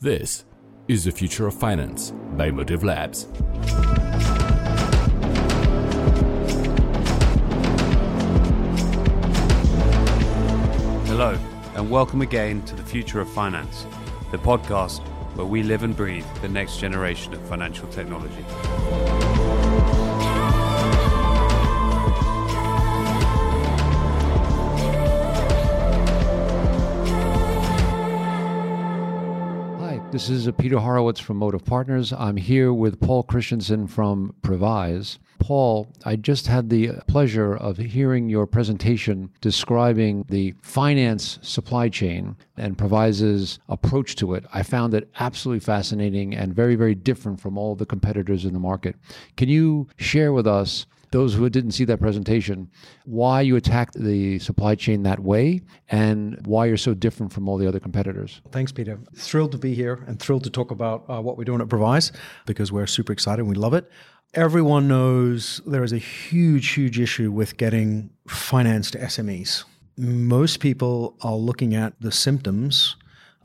This is the future of finance by Motive Labs. Hello, and welcome again to the Future of Finance, the podcast where we live and breathe the next generation of financial technology. This is Peter Horowitz from Motive Partners. I'm here with Paul Christensen from Previse. Paul, I just had the pleasure of hearing your presentation describing the finance supply chain and Previse's approach to it. I found it absolutely fascinating and very, very different from all the competitors in the market. Can you share with us those who didn't see that presentation, why you attacked the supply chain that way and why you're so different from all the other competitors. Thanks, Peter. Thrilled to be here and thrilled to talk about uh, what we're doing at Previse because we're super excited and we love it. Everyone knows there is a huge, huge issue with getting finance to SMEs. Most people are looking at the symptoms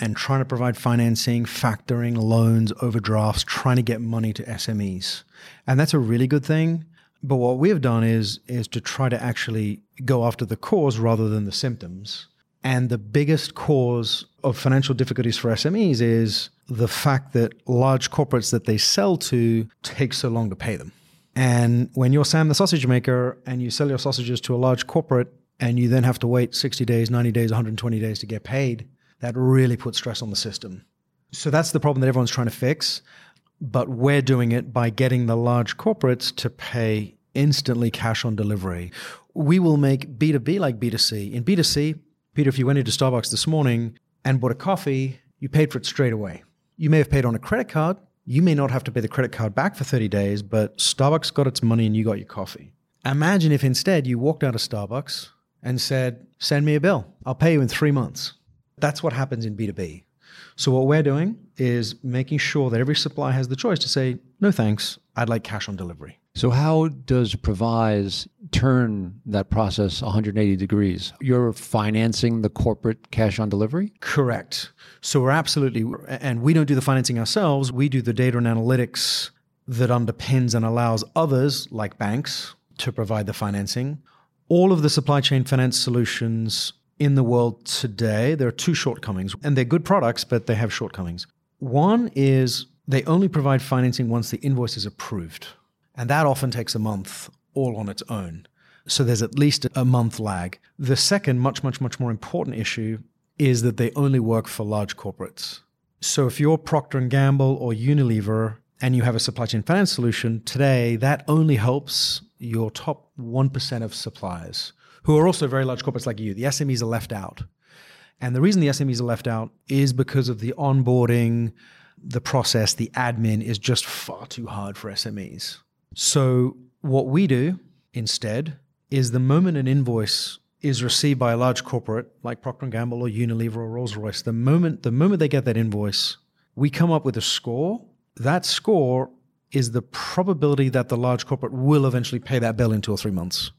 and trying to provide financing, factoring, loans, overdrafts, trying to get money to SMEs. And that's a really good thing. But what we have done is is to try to actually go after the cause rather than the symptoms. And the biggest cause of financial difficulties for SMEs is the fact that large corporates that they sell to take so long to pay them. And when you're Sam the sausage maker and you sell your sausages to a large corporate and you then have to wait 60 days, 90 days, 120 days to get paid, that really puts stress on the system. So that's the problem that everyone's trying to fix but we're doing it by getting the large corporates to pay instantly cash on delivery. We will make B2B like B2C. In B2C, Peter, if you went into Starbucks this morning and bought a coffee, you paid for it straight away. You may have paid on a credit card. You may not have to pay the credit card back for 30 days, but Starbucks got its money and you got your coffee. Imagine if instead you walked out of Starbucks and said, Send me a bill. I'll pay you in three months. That's what happens in B2B. So what we're doing is making sure that every supplier has the choice to say, no thanks, I'd like cash on delivery. So how does Previse turn that process 180 degrees? You're financing the corporate cash on delivery? Correct. So we're absolutely, and we don't do the financing ourselves. We do the data and analytics that underpins and allows others, like banks, to provide the financing. All of the supply chain finance solutions in the world today, there are two shortcomings, and they're good products, but they have shortcomings. One is they only provide financing once the invoice is approved, and that often takes a month all on its own. So there's at least a month lag. The second, much, much, much more important issue is that they only work for large corporates. So if you're Procter and Gamble or Unilever and you have a supply chain finance solution today, that only helps your top 1% of suppliers who are also very large corporates like you. The SMEs are left out. And the reason the SMEs are left out is because of the onboarding, the process, the admin is just far too hard for SMEs. So, what we do instead is the moment an invoice is received by a large corporate like Procter & Gamble or Unilever or Rolls-Royce, the moment the moment they get that invoice, we come up with a score. That score is the probability that the large corporate will eventually pay that bill in 2 or 3 months.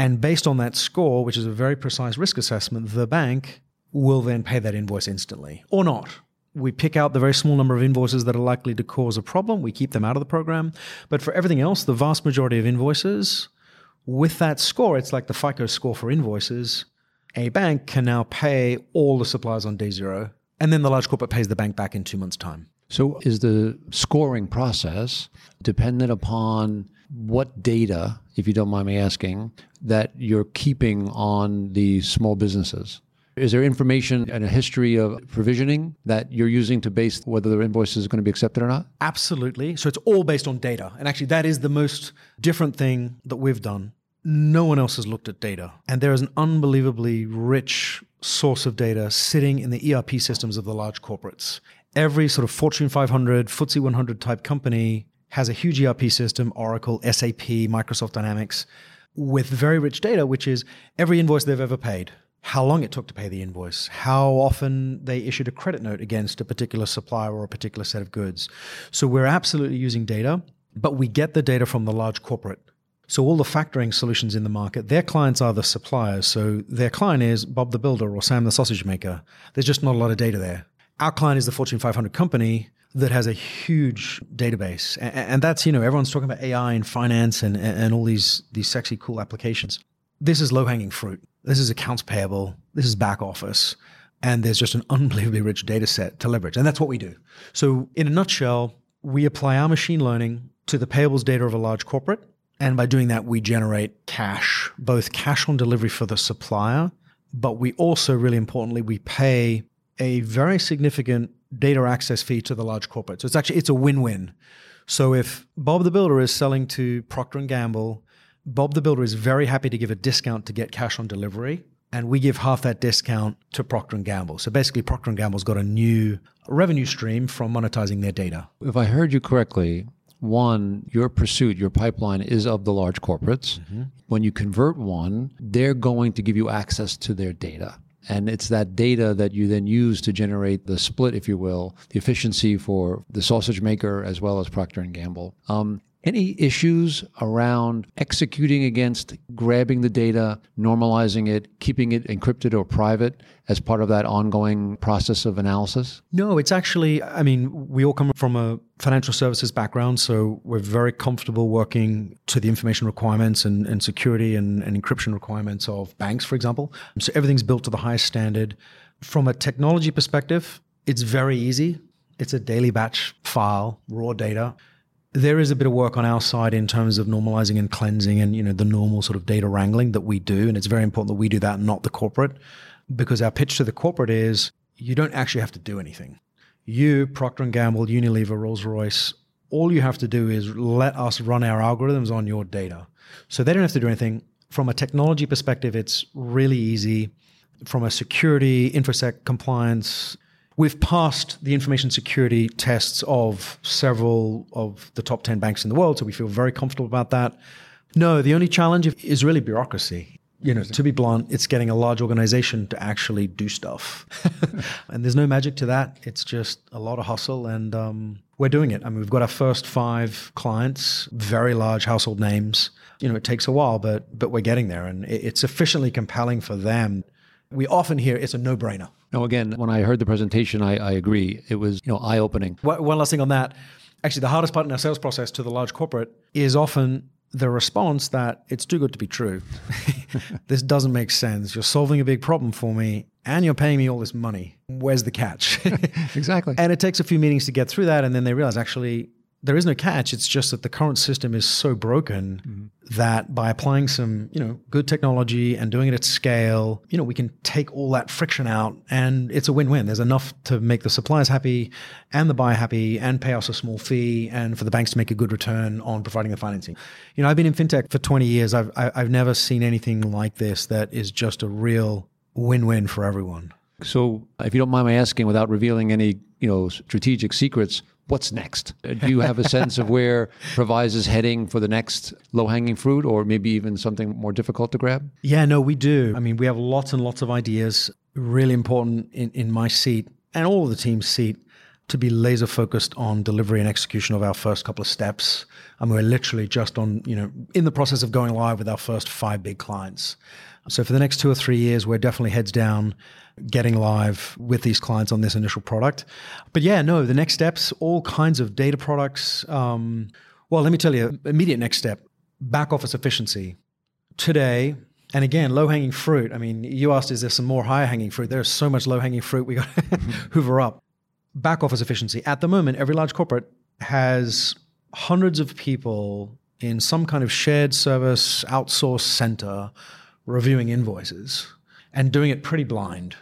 And based on that score, which is a very precise risk assessment, the bank will then pay that invoice instantly or not. We pick out the very small number of invoices that are likely to cause a problem. We keep them out of the program. But for everything else, the vast majority of invoices, with that score, it's like the FICO score for invoices. A bank can now pay all the suppliers on day zero, and then the large corporate pays the bank back in two months' time. So, is the scoring process dependent upon what data, if you don't mind me asking, that you're keeping on the small businesses? Is there information and a history of provisioning that you're using to base whether their invoice is going to be accepted or not? Absolutely. So it's all based on data. And actually, that is the most different thing that we've done. No one else has looked at data. And there is an unbelievably rich source of data sitting in the ERP systems of the large corporates. Every sort of Fortune 500, FTSE 100 type company has a huge ERP system Oracle, SAP, Microsoft Dynamics with very rich data, which is every invoice they've ever paid, how long it took to pay the invoice, how often they issued a credit note against a particular supplier or a particular set of goods. So we're absolutely using data, but we get the data from the large corporate. So all the factoring solutions in the market, their clients are the suppliers. So their client is Bob the builder or Sam the sausage maker. There's just not a lot of data there. our client is the Fortune 500 company that has a huge database. And, and that's, you know, everyone's talking about AI and finance and, and all these, these sexy, cool applications. This is low hanging fruit. This is accounts payable. This is back office. And there's just an unbelievably rich data set to leverage. And that's what we do. So, in a nutshell, we apply our machine learning to the payables data of a large corporate. And by doing that, we generate cash, both cash on delivery for the supplier, but we also, really importantly, we pay a very significant data access fee to the large corporate. So it's actually it's a win-win. So if Bob the Builder is selling to Procter and Gamble, Bob the Builder is very happy to give a discount to get cash on delivery, and we give half that discount to Procter and Gamble. So basically, Procter and Gamble's got a new revenue stream from monetizing their data. If I heard you correctly, one, your pursuit, your pipeline is of the large corporates. Mm-hmm. When you convert one, they're going to give you access to their data. And it's that data that you then use to generate the split, if you will, the efficiency for the sausage maker as well as Procter and Gamble. Um, any issues around executing against grabbing the data, normalizing it, keeping it encrypted or private as part of that ongoing process of analysis? No, it's actually, I mean, we all come from a financial services background, so we're very comfortable working to the information requirements and, and security and, and encryption requirements of banks, for example. So everything's built to the highest standard. From a technology perspective, it's very easy. It's a daily batch file, raw data there is a bit of work on our side in terms of normalizing and cleansing and you know the normal sort of data wrangling that we do. And it's very important that we do that not the corporate because our pitch to the corporate is you don't actually have to do anything. You procter & gamble unilever rolls-royce all you have to do is let us run our algorithms on your data. So they don't have to do anything. From a technology perspective it's really easy. From a security infosec compliance We've passed the information security tests of several of the top 10 banks in the world, so we feel very comfortable about that. No, the only challenge is really bureaucracy. You know, to be blunt, it's getting a large organization to actually do stuff. and there's no magic to that. It's just a lot of hustle, and um, we're doing it. I mean, we've got our first five clients, very large household names. You know, it takes a while, but but we're getting there, and it's sufficiently compelling for them. We often hear it's a no-brainer. No, again, when I heard the presentation, I, I agree. It was you know eye opening. One last thing on that. Actually, the hardest part in our sales process to the large corporate is often the response that it's too good to be true. this doesn't make sense. You're solving a big problem for me and you're paying me all this money. Where's the catch? exactly. And it takes a few meetings to get through that. And then they realize actually there is no catch. It's just that the current system is so broken mm-hmm. That by applying some, you know, good technology and doing it at scale, you know, we can take all that friction out and it's a win-win. There's enough to make the suppliers happy and the buyer happy and pay us a small fee and for the banks to make a good return on providing the financing. You know, I've been in fintech for 20 years. I've I've never seen anything like this that is just a real win-win for everyone. So, if you don't mind my asking without revealing any, you know, strategic secrets, what's next? Uh, do you have a sense of where Previse is heading for the next low hanging fruit or maybe even something more difficult to grab? Yeah, no, we do. I mean, we have lots and lots of ideas. Really important in, in my seat and all the team's seat to be laser focused on delivery and execution of our first couple of steps. And we're literally just on, you know, in the process of going live with our first five big clients. So for the next two or three years, we're definitely heads down getting live with these clients on this initial product. But yeah, no, the next steps, all kinds of data products. Um, well, let me tell you, immediate next step, back office efficiency. Today, and again, low hanging fruit. I mean, you asked, is there some more higher hanging fruit? There's so much low hanging fruit we got to hoover up. Back office efficiency. At the moment, every large corporate has hundreds of people in some kind of shared service outsource center reviewing invoices and doing it pretty blind.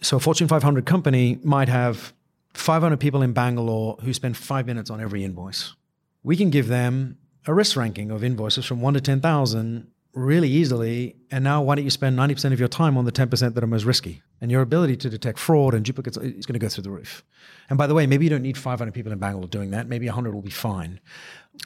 So a Fortune 500 company might have 500 people in Bangalore who spend five minutes on every invoice. We can give them a risk ranking of invoices from one to 10,000 really easily. And now, why don't you spend 90% of your time on the 10% that are most risky? And your ability to detect fraud and duplicates is going to go through the roof. And by the way, maybe you don't need 500 people in Bangalore doing that. Maybe 100 will be fine.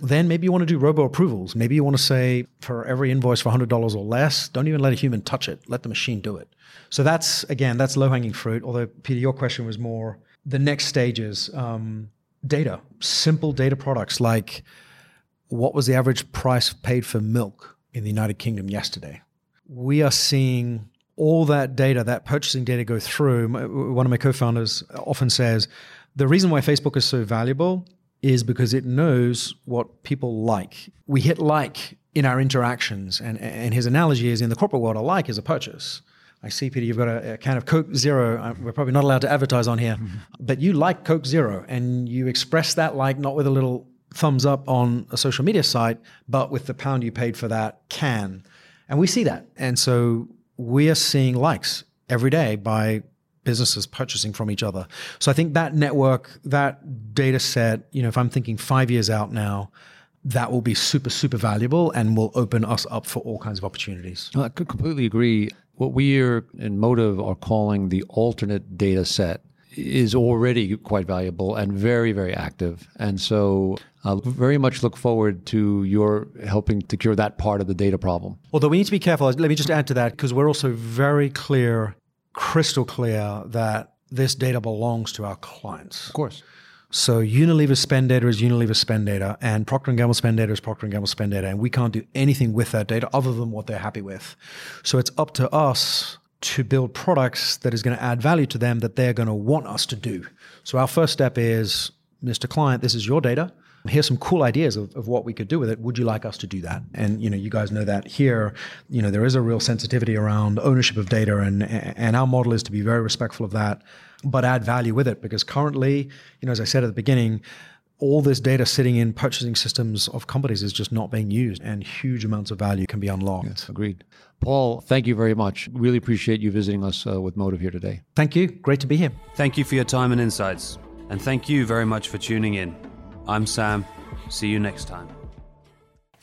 Then maybe you want to do robo approvals. Maybe you want to say for every invoice for $100 or less, don't even let a human touch it. Let the machine do it. So that's, again, that's low hanging fruit. Although, Peter, your question was more the next stages um, data, simple data products like what was the average price paid for milk in the United Kingdom yesterday? We are seeing all that data, that purchasing data go through. One of my co founders often says the reason why Facebook is so valuable is because it knows what people like. We hit like in our interactions. And, and his analogy is in the corporate world, a like is a purchase. I see, Peter, you've got a, a can of Coke Zero. Uh, we're probably not allowed to advertise on here, mm-hmm. but you like Coke Zero and you express that like not with a little thumbs up on a social media site, but with the pound you paid for that can. And we see that. And so we are seeing likes every day by businesses purchasing from each other. So I think that network, that data set, you know, if I'm thinking five years out now, that will be super, super valuable and will open us up for all kinds of opportunities. I could completely agree. What we are in Motive are calling the alternate data set is already quite valuable and very, very active. And so I uh, very much look forward to your helping to cure that part of the data problem. Although we need to be careful, let me just add to that because we're also very clear, crystal clear, that this data belongs to our clients. Of course. So Unilever spend data is Unilever spend data, and Procter & Gamble spend data is Procter & Gamble spend data, and we can't do anything with that data other than what they're happy with. So it's up to us to build products that is going to add value to them that they're going to want us to do. So our first step is, Mr. Client, this is your data. Here's some cool ideas of, of what we could do with it. Would you like us to do that? And you know, you guys know that here, you know, there is a real sensitivity around ownership of data, and and our model is to be very respectful of that but add value with it. Because currently, you know, as I said at the beginning, all this data sitting in purchasing systems of companies is just not being used, and huge amounts of value can be unlocked. Yes, agreed. Paul, thank you very much. Really appreciate you visiting us uh, with Motive here today. Thank you. Great to be here. Thank you for your time and insights. And thank you very much for tuning in. I'm Sam. See you next time.